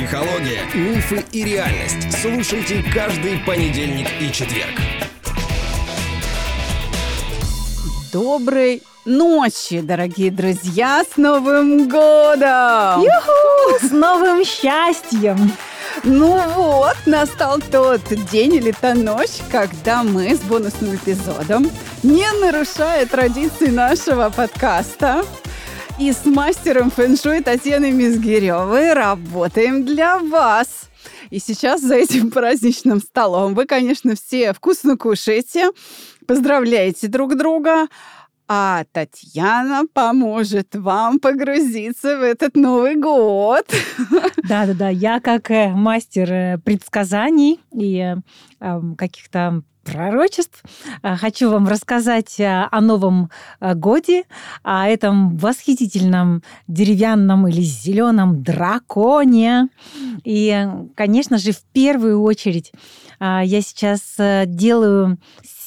Психология, мифы и реальность. Слушайте каждый понедельник и четверг. Доброй ночи, дорогие друзья, с Новым годом! Юху! С новым счастьем! Ну вот, настал тот день или та ночь, когда мы с бонусным эпизодом, не нарушая традиции нашего подкаста, и с мастером фэншуй Татьяной Мизгиревой работаем для вас. И сейчас за этим праздничным столом вы, конечно, все вкусно кушаете, поздравляете друг друга, а Татьяна поможет вам погрузиться в этот Новый год. Да-да-да, я как э, мастер э, предсказаний и э, каких-то пророчеств. Хочу вам рассказать о новом годе, о этом восхитительном деревянном или зеленом драконе. И, конечно же, в первую очередь я сейчас делаю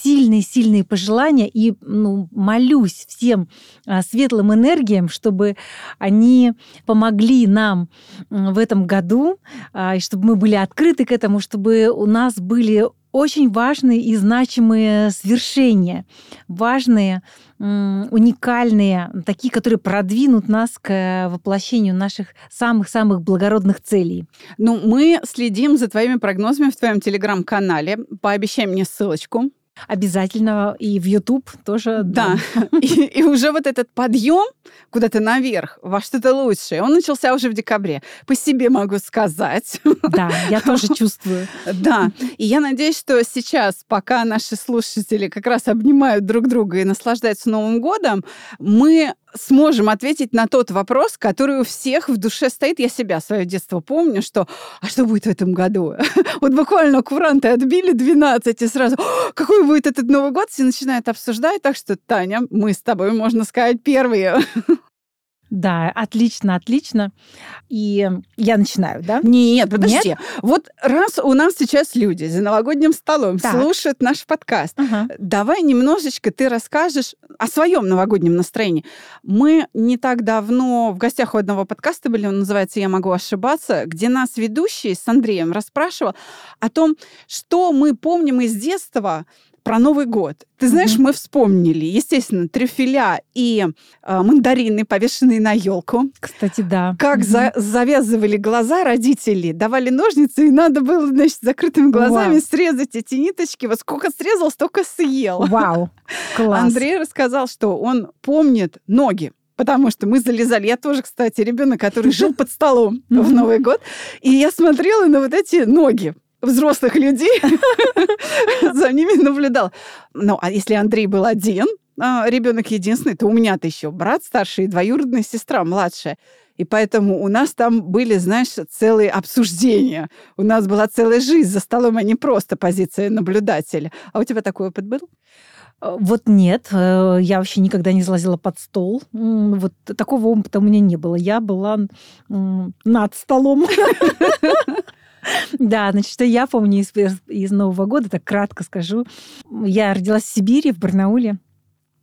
сильные-сильные пожелания и ну, молюсь всем а, светлым энергиям, чтобы они помогли нам в этом году, а, и чтобы мы были открыты к этому, чтобы у нас были очень важные и значимые свершения, важные, уникальные, такие, которые продвинут нас к воплощению наших самых-самых благородных целей. Ну, мы следим за твоими прогнозами в твоем телеграм-канале. Пообещай мне ссылочку. Обязательно и в YouTube тоже. Да. И, и уже вот этот подъем куда-то наверх, во что-то лучшее, он начался уже в декабре. По себе могу сказать. Да, я тоже чувствую. Да. И я надеюсь, что сейчас, пока наши слушатели как раз обнимают друг друга и наслаждаются Новым годом, мы сможем ответить на тот вопрос, который у всех в душе стоит. Я себя, свое детство помню, что «А что будет в этом году?» Вот буквально куранты отбили 12, и сразу «Какой будет этот Новый год?» Все начинают обсуждать. Так что, Таня, мы с тобой, можно сказать, первые. Да, отлично, отлично. И я начинаю, да? Нет, подожди. Нет? Вот раз у нас сейчас люди за новогодним столом так. слушают наш подкаст, ага. давай немножечко ты расскажешь о своем новогоднем настроении. Мы не так давно в гостях у одного подкаста были, он называется «Я могу ошибаться», где нас ведущий с Андреем расспрашивал о том, что мы помним из детства про Новый год. Ты знаешь, mm-hmm. мы вспомнили, естественно, трюфеля и э, мандарины, повешенные на елку. Кстати, да. Как mm-hmm. за- завязывали глаза родители, давали ножницы, и надо было, значит, закрытыми глазами wow. срезать эти ниточки. Вот сколько срезал, столько съел. Вау, класс. Андрей рассказал, что он помнит ноги потому что мы залезали. Я тоже, кстати, ребенок, который жил под столом в Новый год, и я смотрела на вот эти ноги взрослых людей, за ними наблюдал. Ну, а если Андрей был один, а, ребенок единственный, то у меня-то еще брат старший и двоюродная сестра младшая. И поэтому у нас там были, знаешь, целые обсуждения. У нас была целая жизнь за столом, а не просто позиция наблюдателя. А у тебя такой опыт был? Э, вот нет, э, я вообще никогда не залазила под стол. Вот такого опыта у меня не было. Я была над столом. Да, значит, что я помню из, из Нового года, так кратко скажу. Я родилась в Сибири, в Барнауле.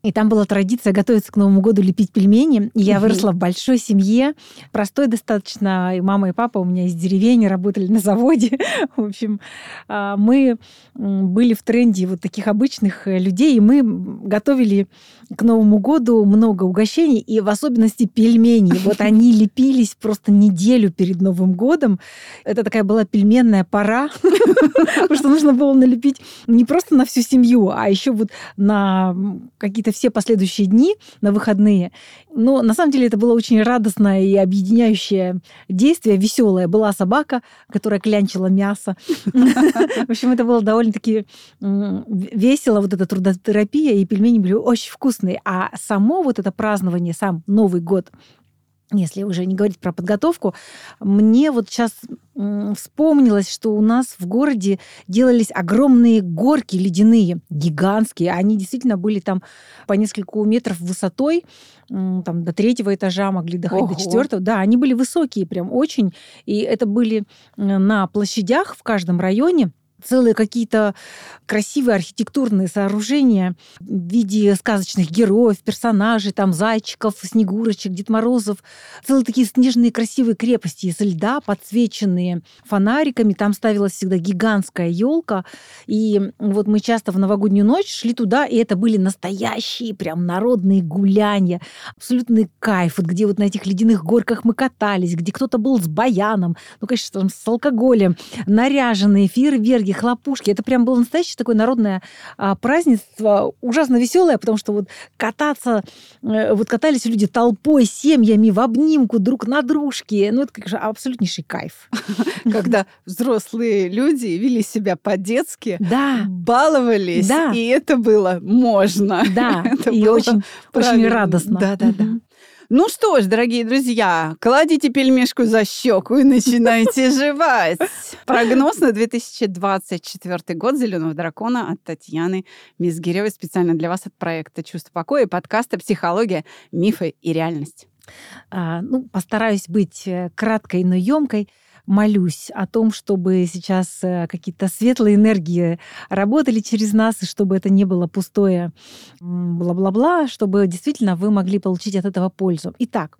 И там была традиция готовиться к Новому году лепить пельмени. И я угу. выросла в большой семье, простой достаточно. И мама и папа у меня из деревень работали на заводе. в общем, а, мы были в тренде вот таких обычных э, людей, и мы готовили к Новому году много угощений, и в особенности пельмени. Вот они лепились просто неделю перед Новым годом. Это такая была пельменная пора, потому что нужно было налепить не просто на всю семью, а еще вот на какие-то это все последующие дни на выходные. Но на самом деле это было очень радостное и объединяющее действие, веселое. Была собака, которая клянчила мясо. В общем, это было довольно-таки весело, вот эта трудотерапия, и пельмени были очень вкусные. А само вот это празднование, сам Новый год, если уже не говорить про подготовку, мне вот сейчас вспомнилось, что у нас в городе делались огромные горки ледяные, гигантские. Они действительно были там по несколько метров высотой, там до третьего этажа могли доходить Ого. до четвертого. Да, они были высокие прям очень. И это были на площадях в каждом районе целые какие-то красивые архитектурные сооружения в виде сказочных героев, персонажей, там зайчиков, снегурочек, Дед Морозов. Целые такие снежные красивые крепости из льда, подсвеченные фонариками. Там ставилась всегда гигантская елка. И вот мы часто в новогоднюю ночь шли туда, и это были настоящие прям народные гуляния, абсолютный кайф, вот где вот на этих ледяных горках мы катались, где кто-то был с баяном, ну, конечно, там, с алкоголем, наряженные, фейерверки, хлопушки. Это прям было настоящее такое народное а, празднество, ужасно веселое, потому что вот кататься, э, вот катались люди толпой, семьями, в обнимку друг на дружке. Ну, это же абсолютнейший кайф. Когда взрослые люди вели себя по-детски, Да, баловались, Да. и это было можно. да, Это и было очень, очень радостно. Да-да-да. Мгм. Ну что ж, дорогие друзья, кладите пельмешку за щеку и начинайте жевать. Прогноз на 2024 год «Зеленого дракона» от Татьяны Мизгиревой специально для вас от проекта «Чувство покоя» и подкаста «Психология, мифы и реальность». А, ну, постараюсь быть э, краткой, но емкой. Молюсь о том, чтобы сейчас э, какие-то светлые энергии работали через нас, и чтобы это не было пустое бла-бла-бла, чтобы действительно вы могли получить от этого пользу. Итак,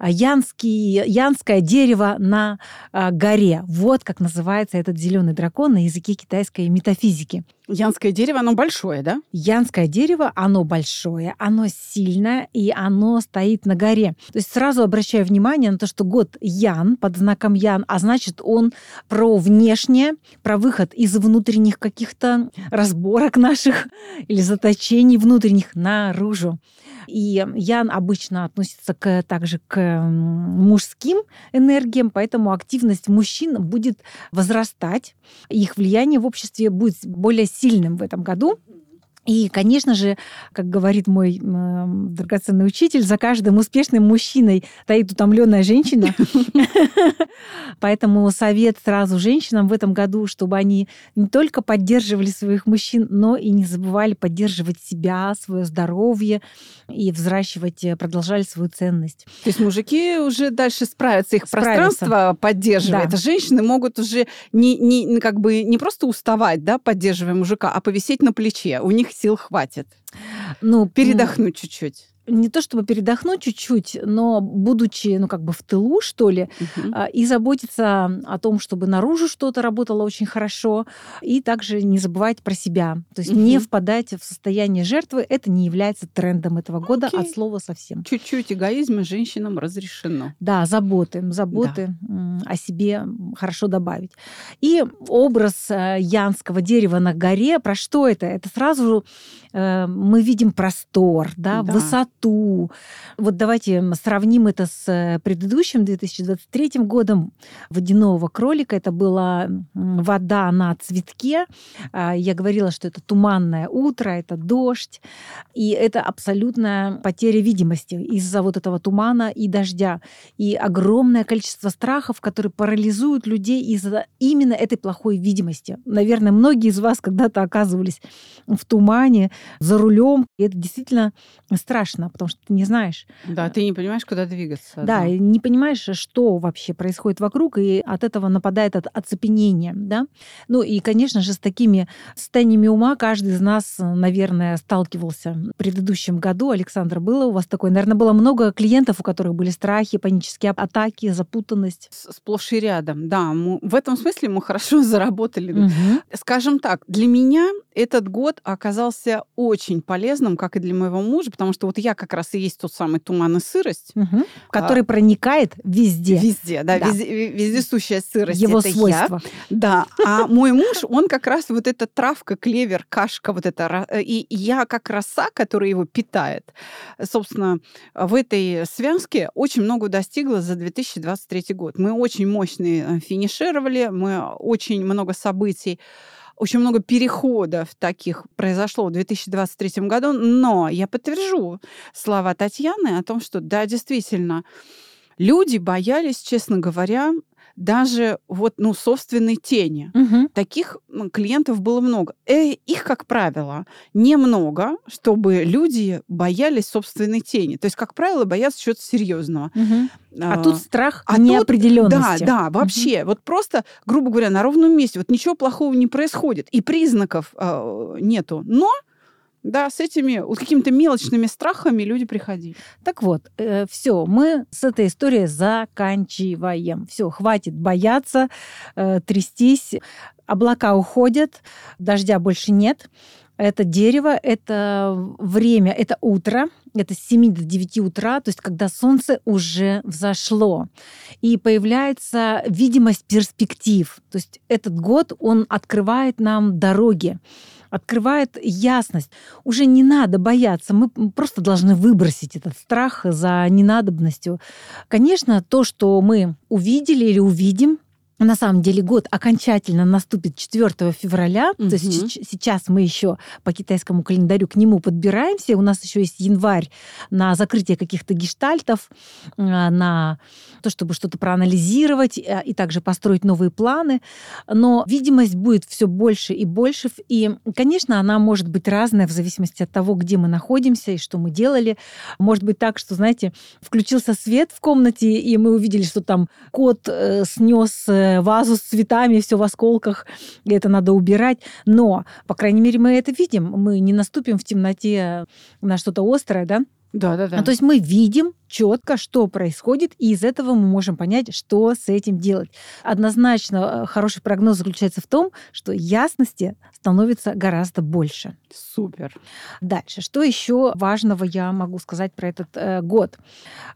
янский, янское дерево на а, горе. Вот как называется этот зеленый дракон на языке китайской метафизики. Янское дерево, оно большое, да? Янское дерево, оно большое, оно сильное, и оно стоит на горе. То есть сразу обращаю внимание на то, что год Ян под знаком Ян, а значит он про внешнее, про выход из внутренних каких-то разборок наших или заточений внутренних наружу. И Ян обычно относится к, также к мужским энергиям, поэтому активность мужчин будет возрастать, их влияние в обществе будет более сильным в этом году. И, конечно же, как говорит мой э, драгоценный учитель, за каждым успешным мужчиной стоит утомленная женщина. Поэтому совет сразу женщинам в этом году, чтобы они не только поддерживали своих мужчин, но и не забывали поддерживать себя, свое здоровье и взращивать, э, продолжали свою ценность. То есть мужики уже дальше справятся, их Справятся. пространство поддерживает. Да. А женщины могут уже не, не, как бы не просто уставать, да, поддерживая мужика, а повисеть на плече. У них сил хватит. Ну, Передохнуть чуть-чуть. Не то чтобы передохнуть чуть-чуть, но будучи, ну, как бы в тылу, что ли, а, и заботиться о том, чтобы наружу что-то работало очень хорошо, и также не забывать про себя. То есть не Мгм. впадать в состояние жертвы. Это не является трендом этого года Окей. от слова совсем. Чуть-чуть эгоизма женщинам разрешено. Да, заботы, заботы м, о себе хорошо добавить. И образ э, янского дерева на горе, про что это? Это сразу мы видим простор, да, Да. высоту. Вот давайте сравним это с э, предыдущим 2023 годом водяного кролика. Это была вода на цветке. А, Я говорила, что это туманное утро, это дождь. И это абсолютная потеря видимости из-за вот этого тумана и дождя. И огромное количество страхов, которые парализуют людей из-за именно этой плохой видимости. Наверное, многие из вас когда-то оказывались в тумане, за рулем. И это действительно страшно, потому что ты не знаешь. Да, ты не понимаешь, куда двигаться. Да, и не понимаешь, что вообще происходит вокруг, и от этого нападает от оцепенение, да. Ну и, конечно же, с такими состояниями ума каждый из нас, наверное, сталкивался в предыдущем году. Александр, было у вас такое? Наверное, было много клиентов, у которых были страхи, панические атаки, запутанность. С- Сплошь и рядом, да. мы- в этом смысле мы хорошо заработали. Мгм. Скажем так, для меня этот год оказался очень полезным, как и для моего мужа, потому что вот я как раз и есть тот самый туман и сырость. Мгм. Который проникает везде. Везде, да, Да. Везде, вездесущая сырость. Его это я. свойства. Да, а мой муж, он как раз вот эта травка, клевер, кашка, вот это, ра- и я как роса, которая его питает. Собственно, в этой связке очень много достигла за 2023 год. Мы очень мощные э, финишировали, мы очень много событий очень много переходов таких произошло в 2023 году, но я подтвержу слова Татьяны о том, что да, действительно, люди боялись, честно говоря, даже вот, ну, собственной тени. Мгм. Таких клиентов было много. Э, их, как правило, немного, чтобы люди боялись собственной тени. То есть, как правило, боятся чего-то серьезного. Мгм. А тут страх а тут- неопределенности. Да, да, вообще. Вот просто, грубо говоря, на ровном месте. Вот ничего плохого не происходит. И признаков э, нету. Но, да, с этими вот какими-то мелочными страхами люди приходили. Так вот, все, мы с этой историей заканчиваем. Все, хватит бояться, э, трястись. Облака уходят, дождя больше нет. Это дерево, это время, это утро, это с 7 до 9 утра, то есть когда солнце уже взошло. И появляется видимость перспектив. То есть этот год, он открывает нам дороги открывает ясность. Уже не надо бояться, мы просто должны выбросить этот страх за ненадобностью. Конечно, то, что мы увидели или увидим, на самом деле год окончательно наступит 4 февраля, то есть сейчас мы еще по китайскому календарю к нему подбираемся, у нас еще есть январь на закрытие каких-то гештальтов, э, на то, чтобы что-то проанализировать э, и также построить новые планы, но видимость будет все больше и больше, и, конечно, она может быть разная в зависимости от того, где мы находимся и что мы делали. Может быть так, что, знаете, включился свет в комнате, и мы увидели, что там кот э, снес вазу с цветами, все в осколках, и это надо убирать. Но, по крайней мере, мы это видим. Мы не наступим в темноте на что-то острое, да? Да, да, да. Ну, то есть мы видим четко, что происходит, и из этого мы можем понять, что с этим делать. Однозначно э, хороший прогноз заключается в том, что ясности становится гораздо больше. Супер. Дальше. Что еще важного я могу сказать про этот э, год?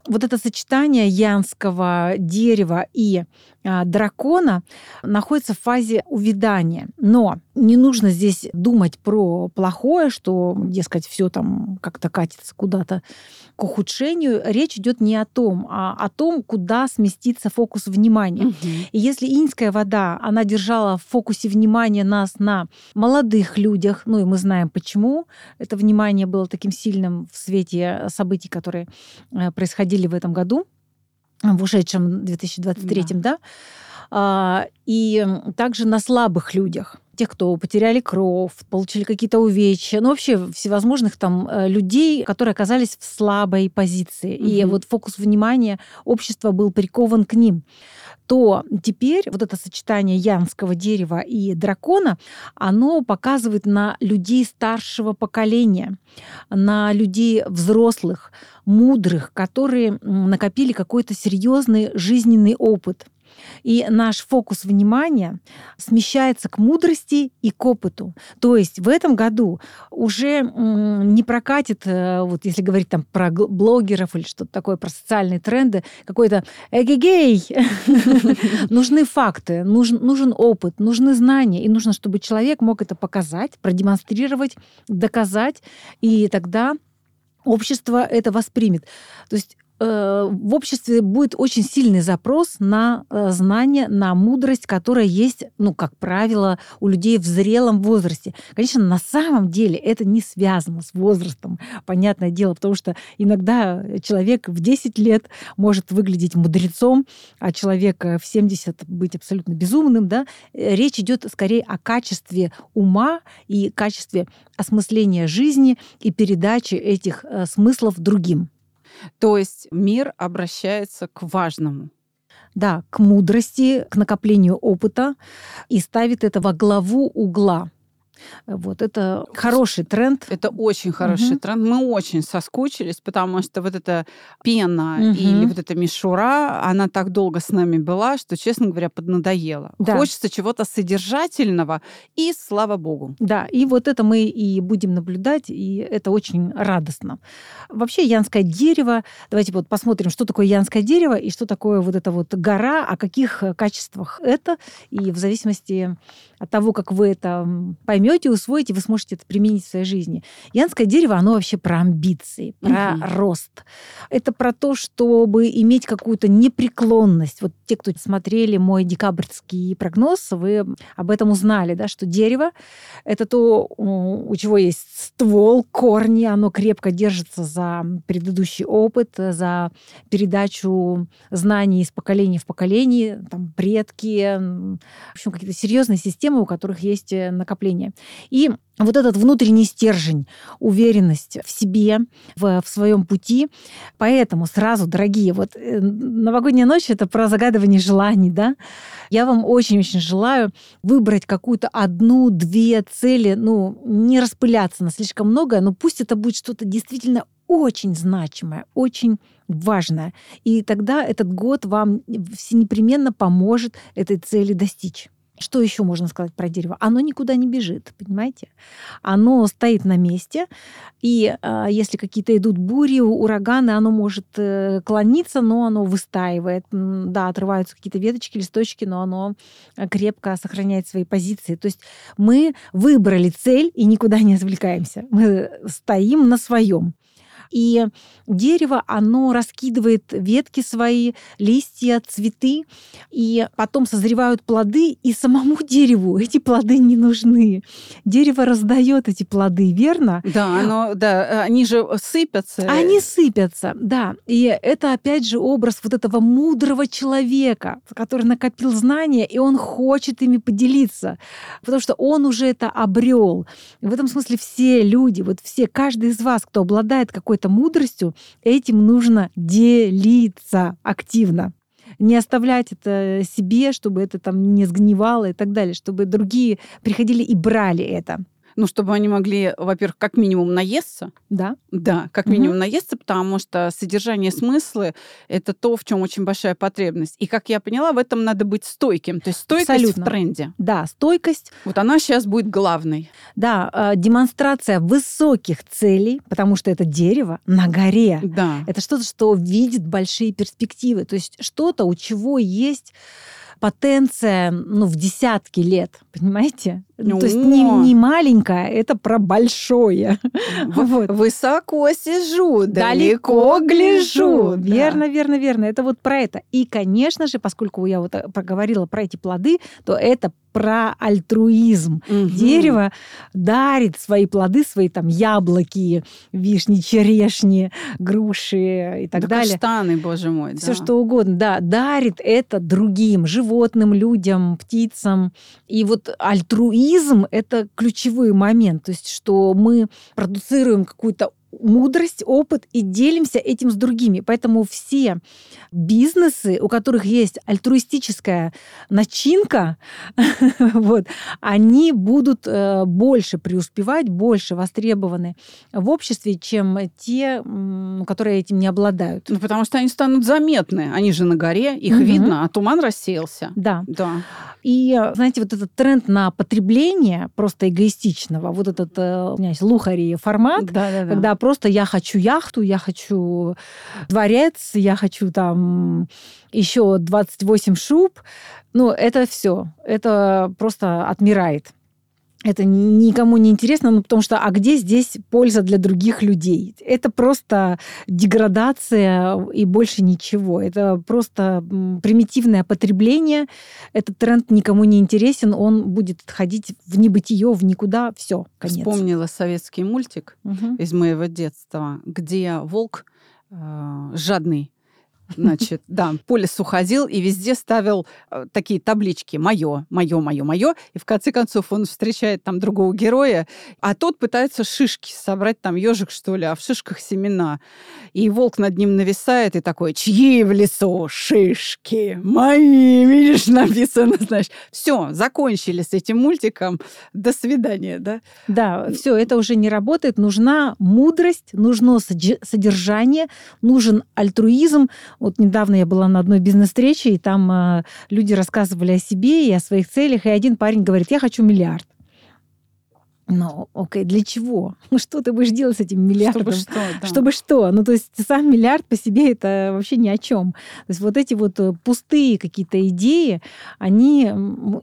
Вот это сочетание янского дерева и а, дракона находится в фазе увядания. Но не нужно здесь думать про плохое, что, дескать, все там как-то катится куда-то к ухудшению. Речь идет не о том, а о том, куда сместится фокус внимания. Мгм. И если иньская вода, она держала в фокусе внимания нас на молодых людях, ну и мы знаем почему это внимание было таким сильным в свете событий, которые э, происходили в этом году, в ушедшем 2023, да, А, и также на слабых людях тех, кто потеряли кровь, получили какие-то увечья, ну вообще всевозможных там э, людей, которые оказались в слабой позиции. И Мгм. вот фокус внимания общества был прикован к ним то теперь вот это сочетание янского дерева и дракона, оно показывает на людей старшего поколения, на людей взрослых, мудрых, которые накопили какой-то серьезный жизненный опыт. И наш фокус внимания смещается к мудрости и к опыту. То есть в этом году уже не прокатит, э, вот если говорить там про блогеров или что-то такое, про социальные тренды, какой-то эгегей. Нужны факты, нужен, опыт, нужны знания, и нужно, чтобы человек мог это показать, продемонстрировать, доказать, и тогда общество это воспримет. То есть в обществе будет очень сильный запрос на э, знание, на мудрость, которая есть, ну, как правило, у людей в зрелом возрасте. Конечно, на самом деле это не связано с возрастом, понятное дело, потому что иногда человек в 10 лет может выглядеть мудрецом, а человек э, в 70 быть абсолютно безумным, да. Э, Речь идет скорее о качестве ума и качестве осмысления жизни и передачи этих э, смыслов другим. То есть мир обращается к важному. Да, к мудрости, к накоплению опыта и ставит это во главу угла. Вот это хороший тренд. Это очень хороший Мгм. тренд. Мы очень соскучились, потому что вот эта пена Мгм. или вот эта мишура, она так долго с нами была, что, честно говоря, поднадоело. Да. Хочется чего-то содержательного, и слава богу. Да, и вот это мы и будем наблюдать, и это очень радостно. Вообще янское дерево, давайте вот посмотрим, что такое янское дерево и что такое вот эта вот гора, о каких качествах это, и в зависимости от того, как вы это поймете, усвоите, вы сможете это применить в своей жизни. Янское дерево, оно вообще про амбиции, про угу. рост. Это про то, чтобы иметь какую-то непреклонность. Вот те, кто смотрели мой декабрьский прогноз, вы об этом узнали, да, что дерево — это то, у чего есть ствол, корни, оно крепко держится за предыдущий опыт, за передачу знаний из поколения в поколение, там, предки, в общем, какие-то серьезные системы, у которых есть э, накопление. И вот этот внутренний стержень, уверенность в себе, в, в своем пути. Поэтому сразу, дорогие, вот э, новогодняя ночь это про загадывание желаний, да? Я вам очень-очень желаю выбрать какую-то одну-две цели, ну, не распыляться на слишком многое, но пусть это будет что-то действительно очень значимое, очень важное. И тогда этот год вам непременно поможет этой цели достичь. Что еще можно сказать про дерево? Оно никуда не бежит, понимаете? Оно стоит на месте, и э, если какие-то идут бури, ураганы, оно может э, клониться, но оно выстаивает. Да, отрываются какие-то веточки, листочки, но оно э, крепко сохраняет свои позиции. То есть мы выбрали цель и никуда не отвлекаемся. Мы стоим на своем. И дерево, оно раскидывает ветки свои, листья, цветы, и потом созревают плоды, и самому дереву эти плоды не нужны. Дерево раздает эти плоды, верно? Да, оно, да, они же сыпятся. Они сыпятся, да. И это опять же образ вот этого мудрого человека, который накопил знания, и он хочет ими поделиться, потому что он уже это обрел. В этом смысле все люди, вот все, каждый из вас, кто обладает какой-то какой-то мудростью, этим нужно делиться активно. Не оставлять это себе, чтобы это там не сгнивало и так далее, чтобы другие приходили и брали это ну, чтобы они могли, во-первых, как минимум наесться. Да. Да, как минимум угу. наесться, потому что содержание смыслы — это то, в чем очень большая потребность. И, как я поняла, в этом надо быть стойким. То есть стойкость Абсолютно. в тренде. Да, стойкость. Вот она сейчас будет главной. Да, э, демонстрация высоких целей, потому что это дерево на горе. Да. Это что-то, что видит большие перспективы. То есть что-то, у чего есть потенция ну, в десятки лет, понимаете? Ну, То есть не, не маленькая, это про большое. вот. Высоко сижу, далеко, далеко гляжу. Верно, да. верно, верно. Это вот про это. И, конечно же, поскольку я вот э, проговорила про эти плоды, то это про альтруизм. Угу. Дерево дарит свои плоды, свои там яблоки, вишни, черешни, груши и так да далее. Каштаны, боже мой. Все да. что угодно, да, дарит это другим, животным, людям, птицам. И вот альтруизм — это ключевой момент, то есть что мы продуцируем какую-то мудрость, опыт и делимся этим с другими. Поэтому все бизнесы, у которых есть альтруистическая начинка, вот, они будут э, больше преуспевать, больше востребованы в обществе, чем те, которые этим не обладают. Ну, потому что они станут заметны. Они же на горе, их угу. видно, а туман рассеялся. Да. да. И, знаете, вот этот тренд на потребление просто эгоистичного, вот этот э, у меня есть лухари формат, да, да, да. когда просто я хочу яхту, я хочу дворец, я хочу там еще 28 шуб. Ну, это все. Это просто отмирает это никому не интересно, ну, потому что а где здесь польза для других людей? Это просто деградация и больше ничего. Это просто примитивное потребление. Этот тренд никому не интересен, он будет отходить в небытие, в никуда, все, конец. Вспомнила советский мультик угу. из моего детства, где волк э, жадный Значит, да, по лесу ходил и везде ставил э, такие таблички «Мое, мое, мое, мое». И в конце концов он встречает там другого героя, а тот пытается шишки собрать, там ежик, что ли, а в шишках семена. И волк над ним нависает и такой «Чьи в лесу шишки? Мои!» Видишь, написано, значит. Все, закончили с этим мультиком. До свидания, да? Да, все, это уже не работает. Нужна мудрость, нужно содержание, нужен альтруизм, вот недавно я была на одной бизнес-встрече, и там э, люди рассказывали о себе и о своих целях, и один парень говорит, я хочу миллиард. Ну, окей, для чего? Что ты будешь делать с этим миллиардом? Чтобы что, да. Чтобы что? Ну, то есть сам миллиард по себе это вообще ни о чем. То есть вот эти вот э, пустые какие-то идеи, они,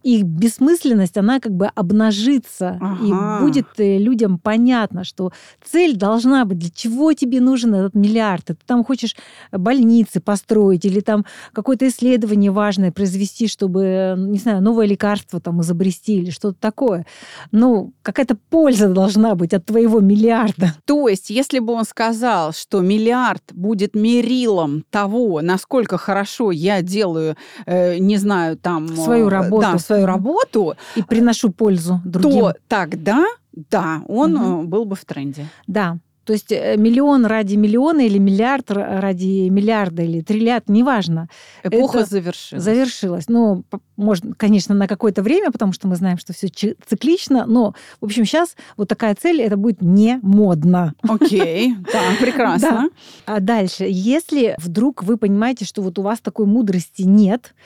их бессмысленность, она как бы обнажится, Ага. и будет э, людям понятно, что цель должна быть, для чего тебе нужен этот миллиард? Ты там хочешь больницы построить или там какое-то исследование важное произвести, чтобы, э, не знаю, новое лекарство там изобрести или что-то такое. Ну, какая-то польза должна быть от твоего миллиарда. То есть, если бы он сказал, что миллиард будет мерилом того, насколько хорошо я делаю, э, не знаю, там... э, Свою работу. Да, свою работу, И приношу пользу другим. то тогда, да, он э, был бы в тренде. Да. То есть э, миллион ради миллиона или миллиард ради миллиарда или триллиард, неважно, Эпоха Это завершилась. завершилось. Ну, можно, конечно, на какое-то время, потому что мы знаем, что все циклично, но, в общем, сейчас вот такая цель, это будет не модно. Окей, да, прекрасно. А дальше, если вдруг вы понимаете, что вот у вас такой мудрости нет,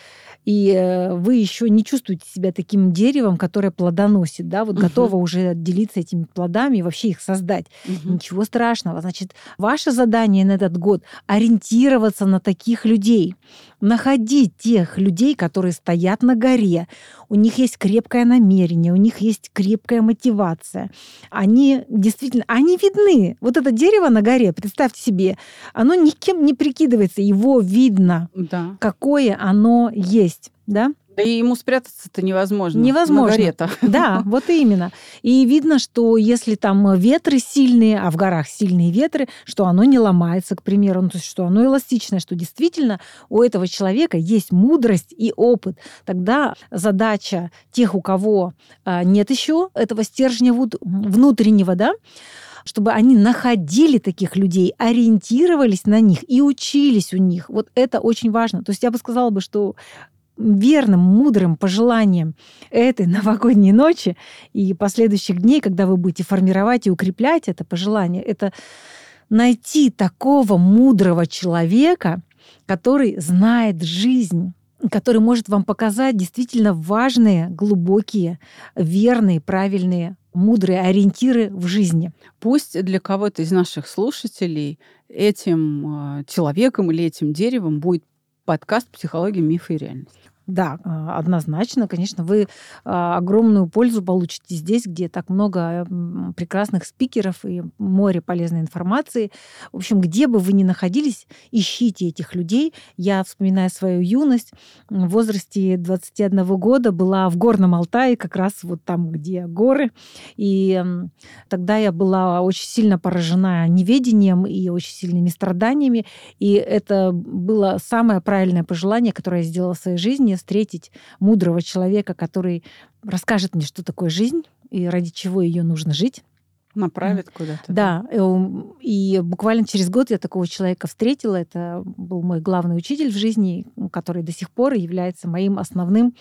и э, вы еще не чувствуете себя таким деревом, которое плодоносит, да, вот Мгм. готово уже делиться этими плодами и вообще их создать. Мгм. Ничего страшного. Значит, ваше задание на этот год ориентироваться на таких людей, находить тех людей, которые стоят на горе. У них есть крепкое намерение, у них есть крепкая мотивация. Они действительно, они видны. Вот это дерево на горе, представьте себе, оно никем не прикидывается, его видно, Да. какое оно есть. Да? Да и ему спрятаться-то невозможно. Невозможно. На горе-то. Да, вот именно. И видно, что если там ветры сильные, а в горах сильные ветры, что оно не ломается, к примеру, ну, то есть что оно эластичное, что действительно у этого человека есть мудрость и опыт. Тогда задача тех, у кого а, нет еще этого стержня вуд- внутреннего, да, чтобы они находили таких людей, ориентировались на них и учились у них. Вот это очень важно. То есть я бы сказала бы, что верным, мудрым пожеланием этой новогодней ночи и последующих дней, когда вы будете формировать и укреплять это пожелание, это найти такого мудрого человека, который знает жизнь который может вам показать действительно важные, глубокие, верные, правильные, мудрые ориентиры в жизни. Пусть для кого-то из наших слушателей этим э, человеком или этим деревом будет подкаст «Психология, мифы и реальность». Да, а, однозначно, конечно, вы а, огромную пользу получите здесь, где так много прекрасных спикеров и море полезной информации. В общем, где бы вы ни находились, ищите этих людей. Я, вспоминая свою юность, в возрасте 21 года была в Горном Алтае, как раз вот там, где горы. И тогда я была очень сильно поражена неведением и очень сильными страданиями. И это было самое правильное пожелание, которое я сделала в своей жизни, встретить мудрого человека, который расскажет мне, что такое жизнь и ради чего ее нужно жить. Направит куда-то. Да, э, и буквально через год я такого человека встретила. Это был мой главный учитель в жизни, который до сих пор является моим основным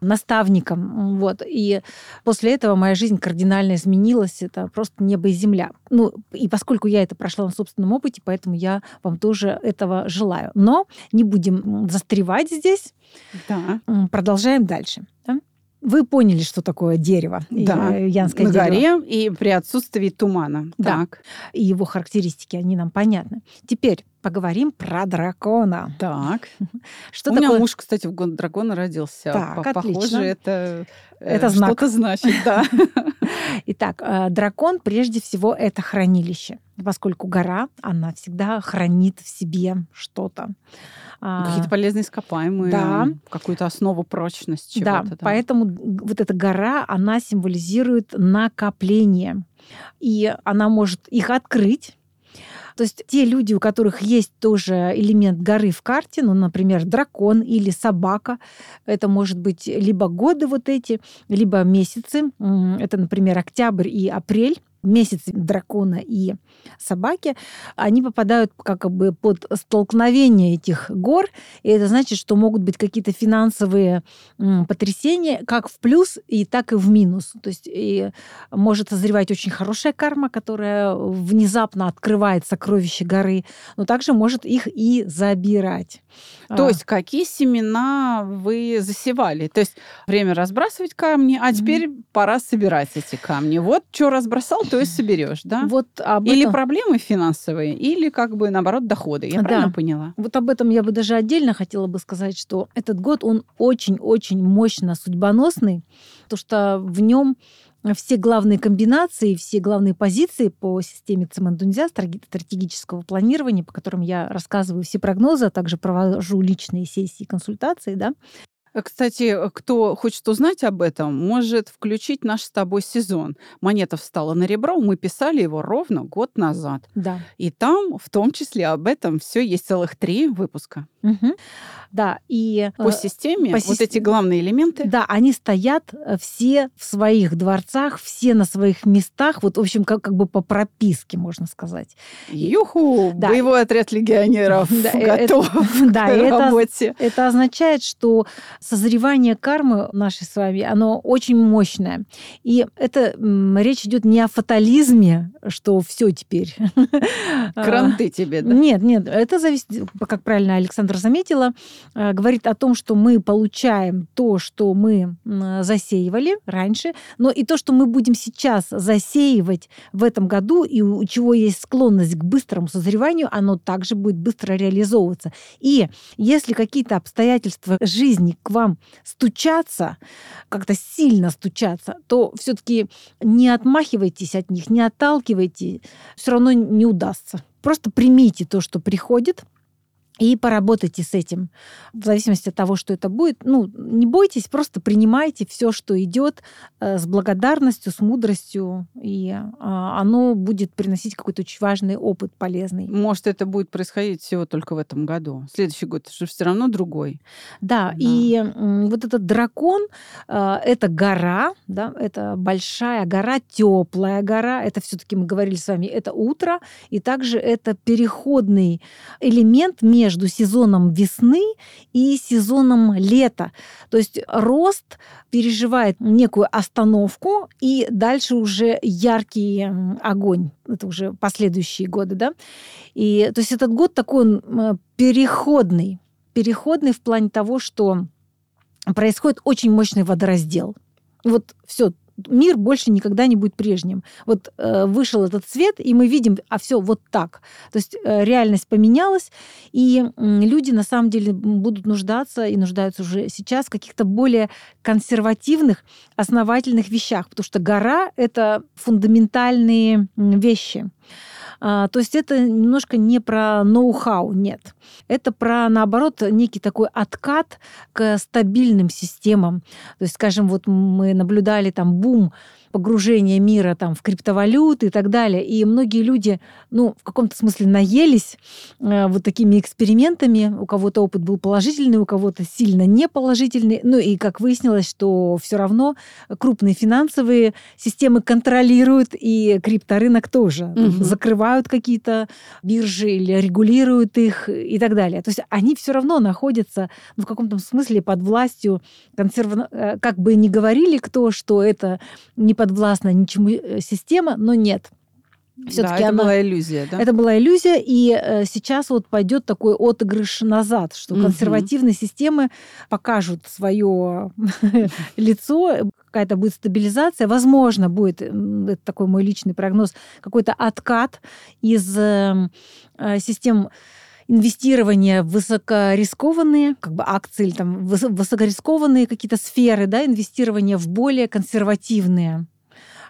наставником. Вот. И после этого моя жизнь кардинально изменилась. Это просто небо и земля. Ну, и поскольку я это прошла на собственном опыте, поэтому я вам тоже этого желаю. Но не будем застревать здесь. Да. Продолжаем дальше. да? Вы поняли, что такое дерево, Да. э, янское На дерево горе и при отсутствии тумана. Да. Так. и его характеристики, они нам понятны. Теперь поговорим про дракона. Так. Что У меня такое? муж, кстати, в год дракона родился. Так, По- отлично. Похоже, это, э, Это знак. что-то значит, да. Итак, э, дракон прежде всего это хранилище, поскольку гора, она всегда хранит в себе что-то. А, Какие-то полезные ископаемые, да. какую-то основу прочности Да, чего-то. поэтому вот эта гора, она символизирует накопление. И она может их открыть. То есть те люди, у которых есть тоже элемент горы в карте, ну, например, дракон или собака, это может быть либо годы вот эти, либо месяцы. Это, например, октябрь и апрель. Месяц дракона и собаки, они попадают как бы под столкновение этих гор, и это значит, что могут быть какие-то финансовые потрясения как в плюс и так и в минус. То есть и может созревать очень хорошая карма, которая внезапно открывает сокровища горы, но также может их и забирать. То а. есть какие семена вы засевали? То есть время разбрасывать камни, а теперь mm-hmm. пора собирать эти камни. Вот что разбросал, то и соберешь, да? Вот об или этом... проблемы финансовые, или как бы наоборот доходы. Я да. правильно поняла? Вот об этом я бы даже отдельно хотела бы сказать, что этот год он очень-очень мощно судьбоносный, потому что в нем все главные комбинации, все главные позиции по системе Цимандунзя, стратегического планирования, по которым я рассказываю все прогнозы, а также провожу личные сессии консультации, да, кстати, э, кто хочет узнать об этом, может включить наш с тобой сезон. Монета встала на ребро, мы писали его ровно год назад. Да. И там, в том числе, об этом все есть целых три выпуска. Угу. Да, и по системе по вот эти главные элементы. Да, они стоят все в своих дворцах, все на своих местах, вот в общем как, как бы по прописке можно сказать. Юху, да. боевой отряд легионеров да, готов это, да, к работе. Это, это означает, что созревание кармы нашей с вами, оно очень мощное. И это речь идет не о фатализме, что все теперь. Кранты тебе, да? Нет, нет, это зависит, как правильно Александр заметила, э, говорит о том, что мы получаем то, что мы засеивали раньше, но и то, что мы будем сейчас засеивать в этом году, и у чего есть склонность к быстрому созреванию, оно также будет быстро реализовываться. И если какие-то обстоятельства жизни к вам стучаться, как-то сильно стучаться, то все-таки не отмахивайтесь от них, не отталкивайте, все равно не удастся. Просто примите то, что приходит, и поработайте с этим. В зависимости от того, что это будет, ну, не бойтесь, просто принимайте все, что идет э, с благодарностью, с мудростью, и э, оно будет приносить какой-то очень важный опыт, полезный. Может, это будет происходить всего только в этом году. Следующий год же все равно другой. Да, да. и вот этот дракон э, это гора, да, это большая гора, теплая гора. Это все-таки мы говорили с вами, это утро, и также это переходный элемент между между сезоном весны и сезоном лета. То есть рост переживает некую остановку, и дальше уже яркий огонь. Это уже последующие годы, да. И то есть этот год такой он переходный. Переходный в плане того, что происходит очень мощный водораздел. Вот все, мир больше никогда не будет прежним. Вот э, вышел этот цвет, и мы видим, а все вот так. То есть э, реальность поменялась, и э, люди на самом деле будут нуждаться и нуждаются уже сейчас в каких-то более консервативных, основательных вещах, потому что гора — это фундаментальные вещи. А, то есть это немножко не про ноу-хау, нет. Это про, наоборот, некий такой откат к стабильным системам. То есть, скажем, вот мы наблюдали там бум погружения мира там, в криптовалюты и так далее. И многие люди, ну, в каком-то смысле наелись э, вот такими экспериментами. У кого-то опыт был положительный, у кого-то сильно неположительный. Ну и как выяснилось, что все равно крупные финансовые системы контролируют и крипторынок тоже. Угу. Закрывают какие-то биржи или регулируют их и так далее. То есть они все равно находятся ну, в каком-то смысле под властью консерва... Э, как бы ни говорили кто, что это не подвластна ничему э, система, но нет. Все-таки да, это она... была иллюзия, да? Это была иллюзия, и э, сейчас вот пойдет такой отыгрыш назад, что угу. консервативные системы покажут свое лицо, какая-то будет стабилизация, возможно, будет, это такой мой личный прогноз, какой-то откат из эм, э, систем инвестирование в высокорискованные как бы акции или там высокорискованные какие-то сферы, да, инвестирование в более консервативные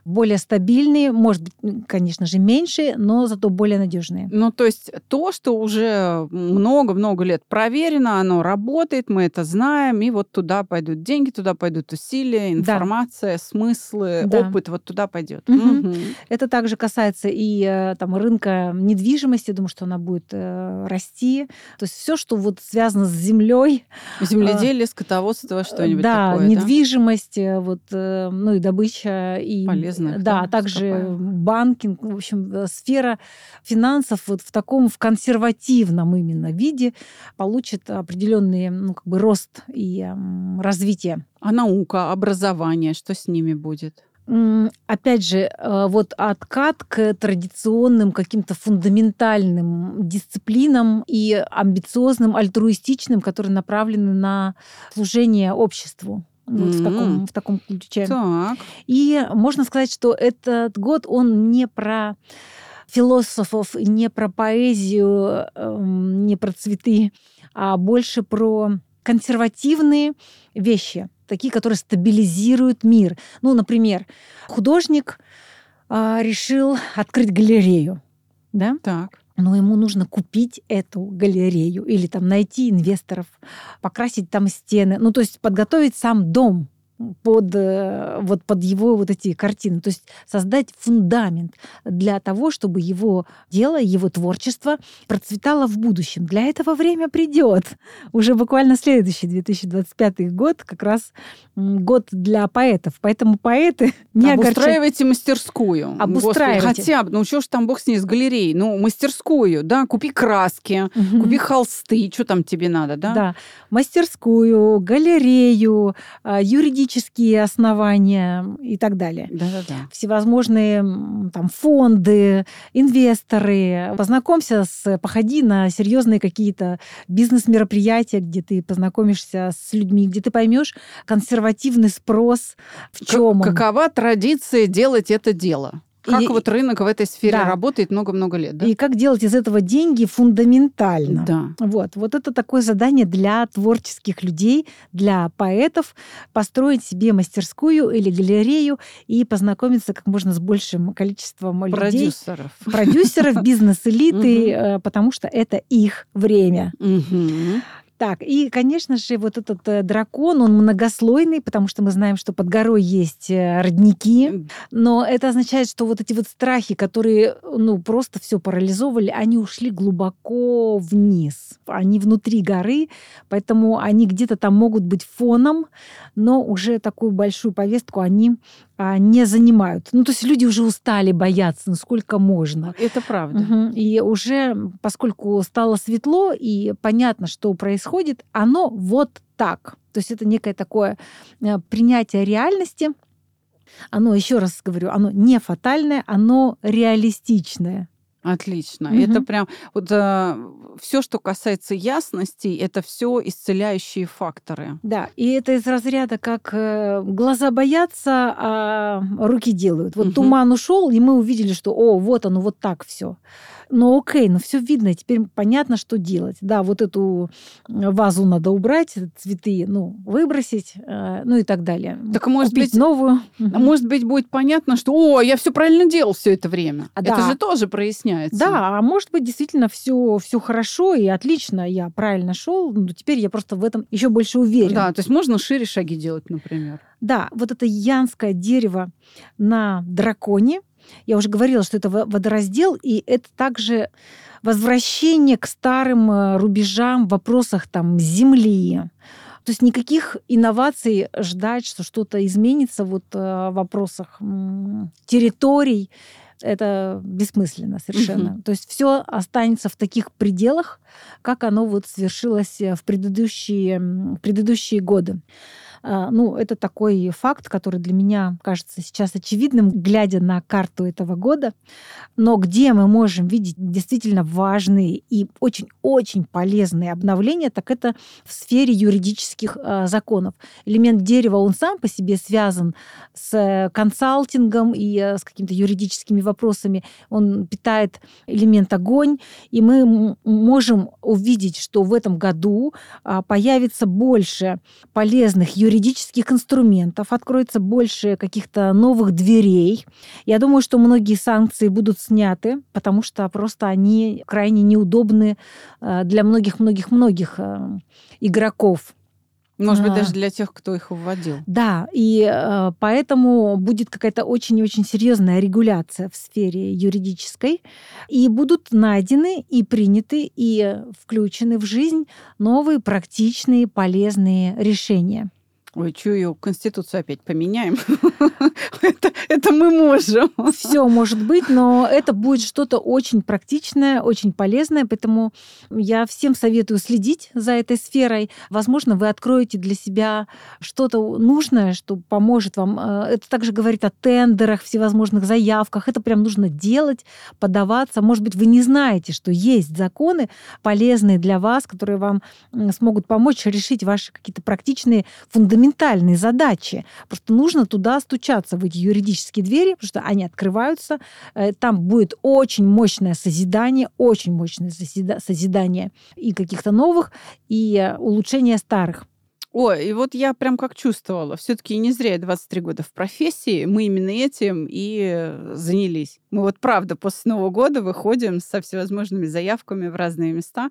более стабильные, может быть, конечно же, меньше, но зато более надежные. Ну, то есть то, что уже много-много лет проверено, оно работает, мы это знаем, и вот туда пойдут деньги, туда пойдут усилия, информация, да. смыслы, да. опыт, вот туда пойдет. Угу. Угу. Это также касается и э, там рынка недвижимости, думаю, что она будет э, расти. То есть все, что вот связано с землей. Земледелие, скотоводство, что-нибудь да, такое. Недвижимость, да, недвижимость, вот, ну и добыча, и Полезно разных. Да, а также банкинг, в общем, э, сфера финансов вот в таком в консервативном именно виде получит определенный ну, как бы рост и развитие. А наука, образование, что с ними будет? Опять же, э, вот откат к традиционным каким-то фундаментальным дисциплинам и амбициозным, альтруистичным, которые направлены на служение обществу. Вот mm-hmm. в, таком, в таком ключе. Так. И можно сказать, что этот год, он не про философов, не про поэзию, эм, не про цветы, а больше про консервативные вещи – такие, которые стабилизируют мир. Ну, например, художник а, решил открыть галерею, да? Так. Но ему нужно купить эту галерею или там найти инвесторов, покрасить там стены, ну то есть подготовить сам дом под, э, вот под его вот эти картины. То есть создать фундамент для того, чтобы его дело, его творчество процветало в будущем. Для этого время придет. Уже буквально следующий 2025 год, как раз год для поэтов. Поэтому поэты не Обустраивайте огорчай... мастерскую. Обустраивайте. Господи, хотя бы, ну что ж там бог с ней, с галереей. Ну, мастерскую, да, купи краски, угу. купи холсты, что там тебе надо, да? Да, мастерскую, галерею, а, юридическую юридические основания и так далее. Да-да-да. Всевозможные там фонды, инвесторы. Познакомься с, походи на серьезные какие-то бизнес-мероприятия, где ты познакомишься с людьми, где ты поймешь консервативный спрос в чем. Какова традиция делать это дело? Как и, вот рынок в этой сфере да. работает много-много лет, да? И как делать из этого деньги фундаментально. Да. Вот, вот это такое задание для творческих людей, для поэтов, построить себе мастерскую или галерею и познакомиться как можно с большим количеством людей. Продюсеров. Продюсеров, бизнес-элиты, потому что это их время. Так, и, конечно же, вот этот э, дракон, он многослойный, потому что мы знаем, что под горой есть э, родники, но это означает, что вот эти вот страхи, которые, ну, просто все парализовали, они ушли глубоко вниз. Они внутри горы, поэтому они где-то там могут быть фоном, но уже такую большую повестку они а, не занимают. Ну, то есть люди уже устали бояться, насколько можно. Это правда. Угу. И уже, поскольку стало светло и понятно, что происходит, оно вот так. То есть это некое такое э, принятие реальности. Оно, еще раз говорю, оно не фатальное, оно реалистичное. Отлично. Угу. Это прям вот э, все, что касается ясности, это все исцеляющие факторы. Да, и это из разряда как э, глаза боятся, а руки делают. Вот угу. туман ушел, и мы увидели, что о, вот оно, вот так все. Но окей, ну все видно, теперь понятно, что делать. Да, вот эту вазу надо убрать, цветы, ну, выбросить, э, ну и так далее. Так может Купить быть новую. Может быть будет понятно, что, о, я все правильно делал все это время. А, это да. же тоже проясняется. Да, а может быть действительно все все хорошо и отлично, я правильно шел, но теперь я просто в этом еще больше уверен. Да, то есть можно шире шаги делать, например. Да, вот это янское дерево на драконе, я уже говорила, что это водораздел, и это также возвращение к старым э, рубежам в вопросах там, земли. То есть никаких инноваций ждать, что что-то изменится вот э, в вопросах территорий, это бессмысленно совершенно. Угу. То есть все останется в таких пределах, как оно вот свершилось в предыдущие, предыдущие годы. А, ну, это такой факт, который для меня кажется сейчас очевидным, глядя на карту этого года. Но где мы можем видеть действительно важные и очень-очень полезные обновления, так это в сфере юридических а, законов. Элемент дерева, он сам по себе связан с консалтингом и а, с какими-то юридическими вопросами. Он питает элемент огонь, и мы можем увидеть, что в этом году появится больше полезных юридических юридических инструментов, откроется больше каких-то новых дверей. Я думаю, что многие санкции будут сняты, потому что просто они крайне неудобны э, для многих-многих-многих э, игроков. Может быть, даже для тех, кто их вводил. Да, и э, поэтому будет какая-то очень-очень серьезная регуляция в сфере юридической, и будут найдены и приняты и включены в жизнь новые практичные полезные решения. Ой, чую, Конституцию опять поменяем. это, это мы можем. Все может быть, но это будет что-то очень практичное, очень полезное, поэтому я всем советую следить за этой сферой. Возможно, вы откроете для себя что-то нужное, что поможет вам. Э, это также говорит о тендерах, всевозможных заявках. Это прям нужно делать, подаваться. Может быть, вы не знаете, что есть законы полезные для вас, которые вам смогут помочь решить ваши какие-то практичные фундаментальные фундаментальные задачи. Просто нужно туда стучаться, в эти юридические двери, потому что они открываются. Э, там будет очень мощное созидание, очень мощное созидание и каких-то новых, и э, улучшение старых. Ой, и вот я прям как чувствовала, все-таки не зря я 23 года в профессии, мы именно этим и занялись. Мы вот правда после Нового года выходим со всевозможными заявками в разные места,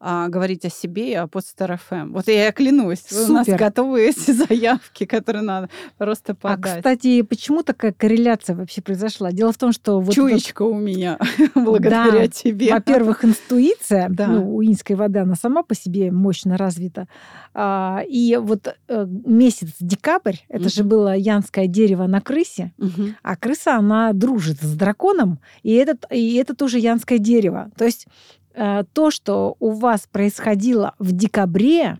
а, говорить о себе и о подстар ФМ. Вот я клянусь, Супер. у нас готовы эти заявки, которые надо просто а, подать. А, кстати, почему такая корреляция вообще произошла? Дело в том, что... Вот Чуечка этот... у меня, благодаря да. тебе. Во-первых, интуиция, да. ну, у инской воды, она сама по себе мощно развита. А, и вот э, месяц декабрь, это угу. же было янское дерево на крысе, угу. а крыса, она дружит с драконом, и, этот, и это тоже янское дерево. То есть э, то, что у вас происходило в декабре,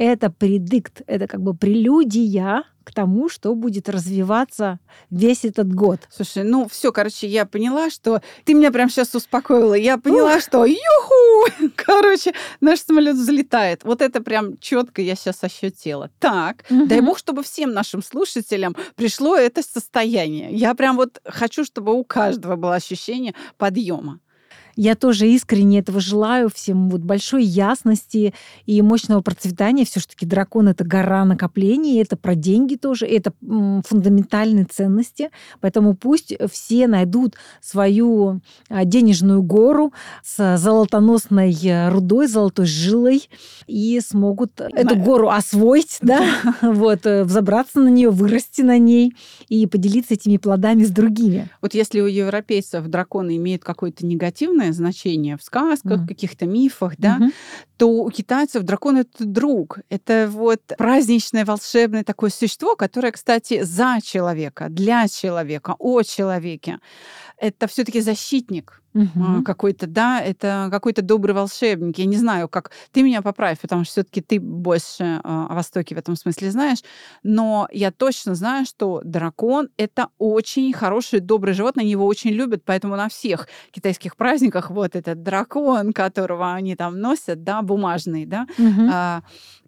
это предикт, это как бы прелюдия к тому, что будет развиваться весь этот год. Слушай, ну все, короче, я поняла, что ты меня прям сейчас успокоила. Я поняла, Ух. что юху, короче, наш самолет взлетает. Вот это прям четко я сейчас ощутила. Так, угу. дай бог, чтобы всем нашим слушателям пришло это состояние. Я прям вот хочу, чтобы у каждого было ощущение подъема. Я тоже искренне этого желаю всем вот большой ясности и мощного процветания. Все-таки дракон — это гора накоплений, это про деньги тоже, это фундаментальные ценности. Поэтому пусть все найдут свою а, денежную гору с золотоносной рудой, золотой жилой и смогут эту гору освоить, да, вот, э, взобраться на нее, вырасти на ней и поделиться этими плодами с другими. Вот если у европейцев драконы имеют какое-то негативное огромное значение в сказках, mm. каких-то мифах, да, mm-hmm. то у китайцев дракон это друг. Это вот праздничное, волшебное такое существо, которое, кстати, за человека, для человека, о человеке. Это все-таки защитник угу. какой-то, да, это какой-то добрый волшебник. Я не знаю, как ты меня поправь, потому что все-таки ты больше а, о Востоке в этом смысле знаешь, но я точно знаю, что дракон это очень хороший, добрый животное, они его очень любят, поэтому на всех китайских праздниках вот этот дракон, которого они там носят, да, бумажный, да, угу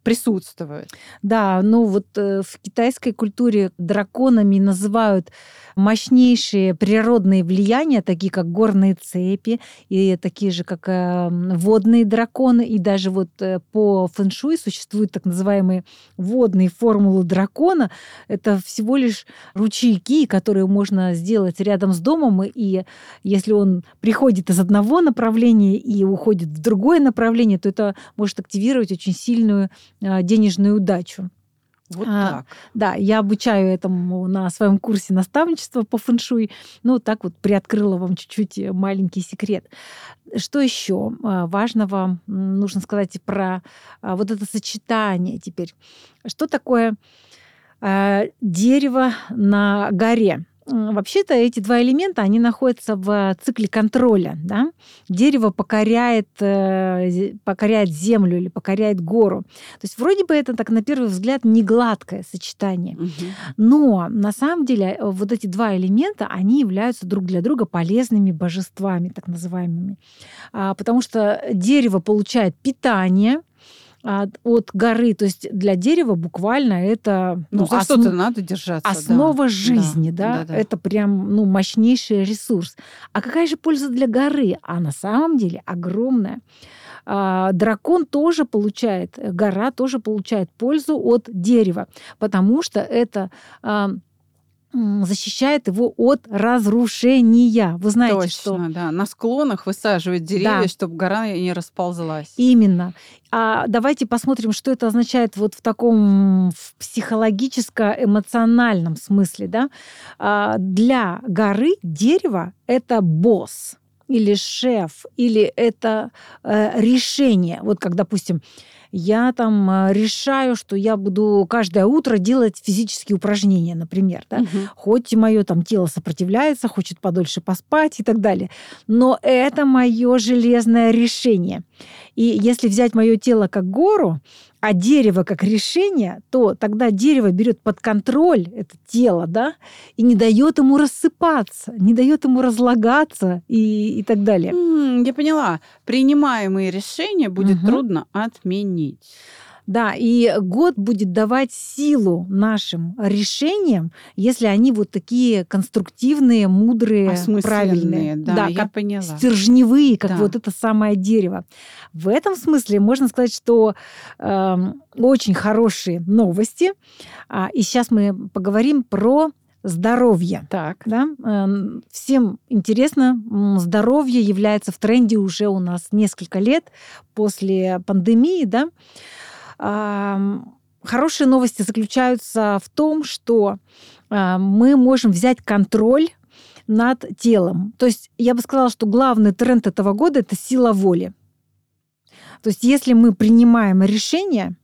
присутствует. Да, ну вот э, в китайской культуре драконами называют мощнейшие природные влияния, такие как горные цепи, и такие же, как э, водные драконы, и даже вот э, по фэншуй существуют так называемые водные формулы дракона. Это всего лишь ручейки, которые можно сделать рядом с домом, и если он приходит из одного направления и уходит в другое направление, то это может активировать очень сильную денежную удачу. Вот а, так. Да, я обучаю этому на своем курсе наставничества по фэншуй. Ну, так вот приоткрыла вам чуть-чуть маленький секрет. Что еще а, важного нужно сказать про а, вот это сочетание теперь? Что такое дерево на горе? Вообще-то эти два элемента, они находятся в цикле контроля. Да? Дерево покоряет, э, покоряет землю или покоряет гору. То есть вроде бы это так на первый взгляд не гладкое сочетание. Угу. Но на самом деле э, вот эти два элемента, они являются друг для друга полезными божествами, так называемыми. А, потому что дерево получает питание, от горы. То есть для дерева буквально это... Ну, ну за основ... что-то надо держаться. Основа да. жизни, да, да? да, да. Это прям ну, мощнейший ресурс. А какая же польза для горы? А на самом деле огромная. А, дракон тоже получает, гора тоже получает пользу от дерева, потому что это а, защищает его от разрушения. Вы знаете, Точно, что... да. На склонах высаживают деревья, да. чтобы гора не расползлась. Именно. А давайте посмотрим, что это означает вот в таком в психологическо-эмоциональном смысле. Да? А для горы дерево — это босс или шеф, или это э, решение. Вот как, допустим, я там э, решаю, что я буду каждое утро делать физические упражнения, например, да, Мгм. хоть мое там тело сопротивляется, хочет подольше поспать и так далее. Но это мое железное решение. И если взять мое тело как гору, а дерево как решение, то тогда дерево берет под контроль это тело, да, и не дает ему рассыпаться, не дает ему разлагаться и, и так далее. Я поняла. Принимаемые решения будет Мгм. трудно отменить. Да, и год будет давать силу нашим решениям, если они вот такие конструктивные, мудрые, правильные. да, я как поняла. стержневые, как Да. вот это самое дерево. В этом смысле можно сказать, что эм, очень хорошие новости. А, и сейчас мы поговорим про здоровье. Так. Да? Эм, Всем интересно, здоровье является в тренде уже у нас несколько лет после пандемии. Да? Хорошие новости заключаются в том, что а, мы можем взять контроль над телом. То есть я бы сказала, что главный тренд этого года это сила воли. То есть если мы принимаем решение,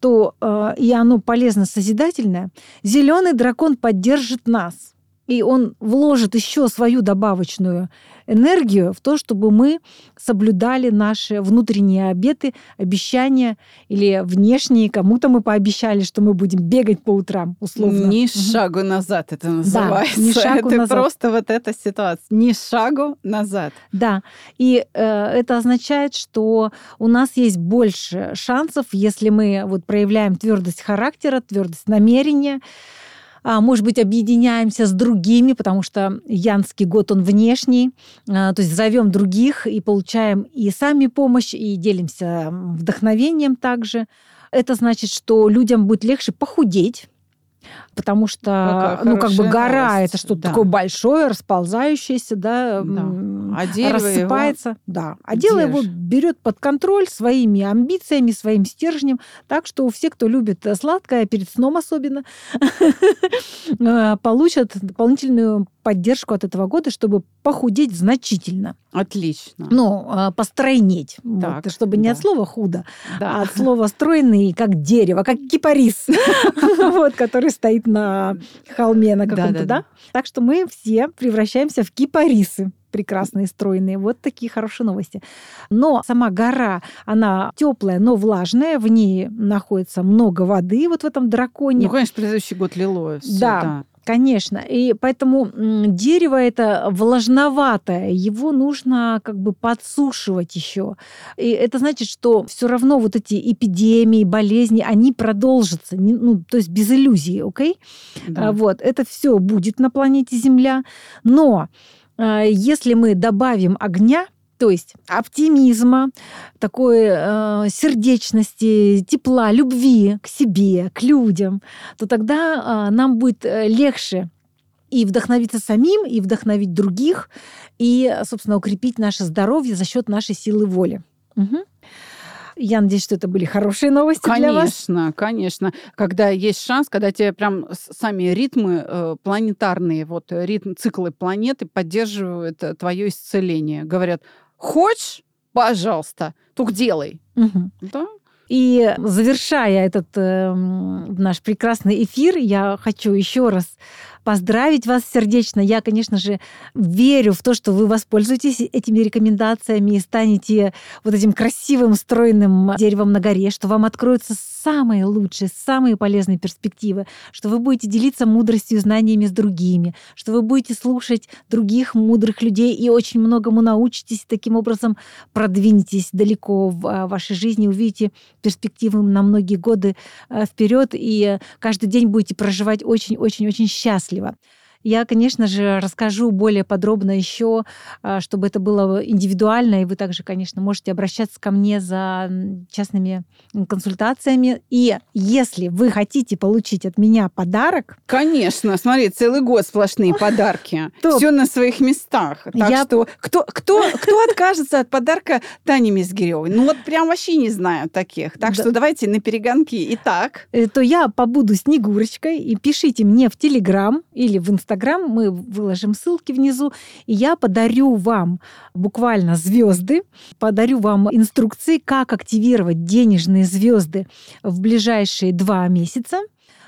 то э, и оно полезно созидательное, зеленый дракон поддержит нас. И он вложит еще свою добавочную энергию в то, чтобы мы соблюдали наши внутренние обеты, обещания или внешние. Кому-то мы пообещали, что мы будем бегать по утрам, условно. Ни шагу назад это называется. ни шагу это назад. просто вот эта ситуация. Ни шагу назад. Да, и э, это означает, что у нас есть больше шансов, если мы вот проявляем твердость характера, твердость намерения, может быть, объединяемся с другими, потому что янский год, он внешний, а, то есть зовем других и получаем и сами помощь, и делимся вдохновением также. Это значит, что людям будет легче похудеть, потому что, Какая ну, как бы гора новость. это что-то Да. такое большое, расползающееся, да, Да. А дерево его рассыпается. Да. А дело его держит. берет под контроль своими амбициями, своим стержнем. Так что все, кто любит сладкое, перед сном особенно, получат дополнительную поддержку от этого года, чтобы похудеть значительно. Отлично. Ну, э, постройнеть. Вот, Так, чтобы не да. от слова худо, а да. от слова стройный, как дерево, как кипарис, вот, который стоит на холме на каком-то, да? Так что мы все превращаемся в кипарисы прекрасные, стройные. Вот такие хорошие новости. Но сама гора, она теплая, но влажная, в ней находится много воды, вот в этом драконе. Ну, конечно, предыдущий год лило Да. да. Конечно. И поэтому дерево это влажноватое, его нужно как бы подсушивать еще. И это значит, что все равно вот эти эпидемии, болезни, они продолжатся. Ну, то есть без иллюзий, окей? да. А, Вот, это все будет на планете Земля. Но а, если мы добавим огня, то есть оптимизма, такой э, сердечности, тепла, любви к себе, к людям, то тогда а, нам будет э, легче и вдохновиться самим, и вдохновить других, и, собственно, укрепить наше здоровье за счет нашей силы воли. Мгм. Я надеюсь, что это были хорошие новости для вас. Конечно, конечно. Когда есть шанс, когда тебе прям сами ритмы э, планетарные, вот э, ритм, циклы планеты поддерживают твое исцеление. Говорят, хочешь, пожалуйста, только делай. Мгм. Да? И завершая этот эм, наш прекрасный эфир, я хочу еще раз поздравить вас сердечно. Я, конечно же, верю в то, что вы воспользуетесь этими рекомендациями и станете вот этим красивым, стройным деревом на горе, что вам откроются самые лучшие, самые полезные перспективы, что вы будете делиться мудростью и знаниями с другими, что вы будете слушать других мудрых людей и очень многому научитесь, таким образом продвинетесь далеко в а, вашей жизни, увидите перспективы на многие годы вперед, и каждый день будете проживать очень-очень-очень счастливо. Я, конечно же, расскажу более подробно еще, а, чтобы это было индивидуально, и вы также, конечно, можете обращаться ко мне за частными консультациями. И если вы хотите получить от меня подарок, Конечно, смотри, целый год сплошные подарки. Все на своих местах. Так что кто, кто, кто откажется от подарка Тани Мизгиревой? Ну вот прям вообще не знаю таких. Так что давайте на перегонки. Итак, э, то я побуду Снегурочкой, и пишите мне в Телеграм или в Инстаграм, Инстаграм, мы выложим ссылки внизу, и я подарю вам буквально звезды, подарю вам инструкции, как активировать денежные звезды в ближайшие два месяца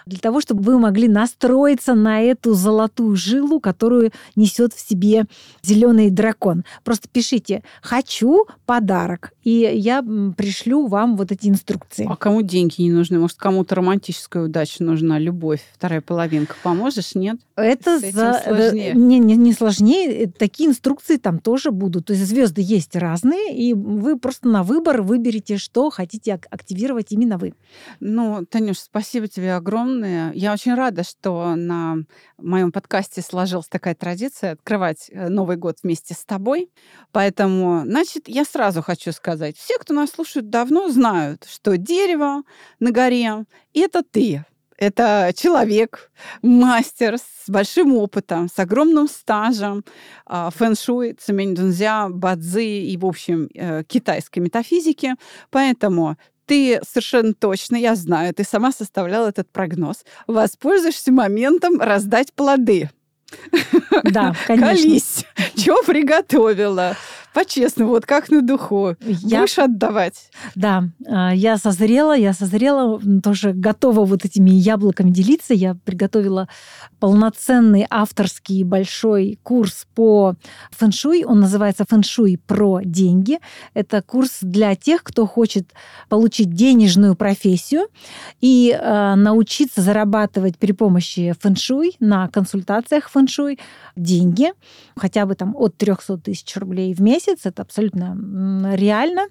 для того, чтобы вы могли настроиться на эту золотую жилу, которую несет в себе зеленый дракон. Просто пишите «хочу подарок», и я пришлю вам вот эти инструкции. А кому деньги не нужны? Может, кому-то романтическая удача нужна, любовь, вторая половинка. Поможешь, нет? Это за... сложнее. Не, не, не сложнее. Такие инструкции там тоже будут. То есть звезды есть разные, и вы просто на выбор выберете, что хотите активировать именно вы. Ну, Танюш, спасибо тебе огромное огромное. Я очень рада, что на моем подкасте сложилась такая традиция открывать э, Новый год вместе с тобой. Поэтому, значит, я сразу хочу сказать, все, кто нас слушает, давно знают, что дерево на горе — это ты. Это человек, мастер с большим опытом, с огромным стажем а, фэн-шуй, цемень-дунзя, бадзи и, в общем, э, китайской метафизики. Поэтому ты совершенно точно, я знаю, ты сама составляла этот прогноз, воспользуешься моментом раздать плоды. Да, конечно. Колись. Чего приготовила? По-честному, вот как на духу. Я... Будешь отдавать? Да, а, я созрела, я созрела, тоже готова вот этими яблоками делиться. Я приготовила полноценный авторский большой курс по фэншуй. Он называется «Фэншуй про деньги». Это курс для тех, кто хочет получить денежную профессию и э, научиться зарабатывать при помощи фэншуй на консультациях фэншуй деньги, хотя бы там от 300 тысяч рублей в месяц месяц. Это абсолютно реально.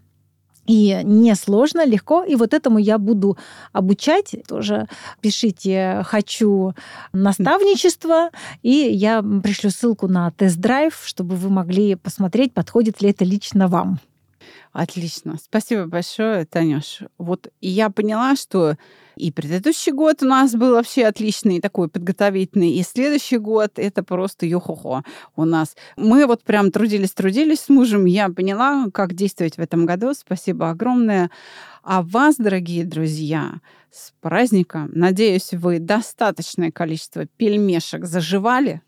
И несложно, легко. И вот этому я буду обучать. Тоже пишите «хочу наставничество», и я пришлю ссылку на тест-драйв, чтобы вы могли посмотреть, подходит ли это лично вам. Отлично. Спасибо большое, Танюш. Вот я поняла, что и предыдущий год у нас был вообще отличный, такой подготовительный, и следующий год это просто йо-хо-хо у нас. Мы вот прям трудились-трудились с мужем, я поняла, как действовать в этом году. Спасибо огромное. А вас, дорогие друзья, с праздником. Надеюсь, вы достаточное количество пельмешек заживали,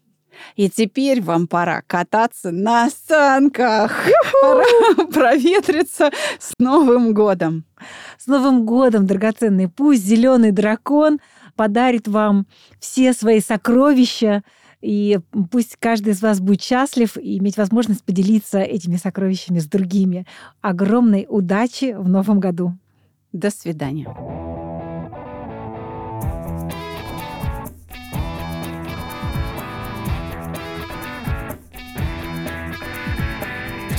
и теперь вам пора кататься на санках. Пора проветриться с Новым годом. С Новым годом, драгоценный. Пусть зеленый дракон подарит вам все свои сокровища, и пусть каждый из вас будет счастлив и иметь возможность поделиться этими сокровищами с другими. Огромной удачи в новом году. До свидания.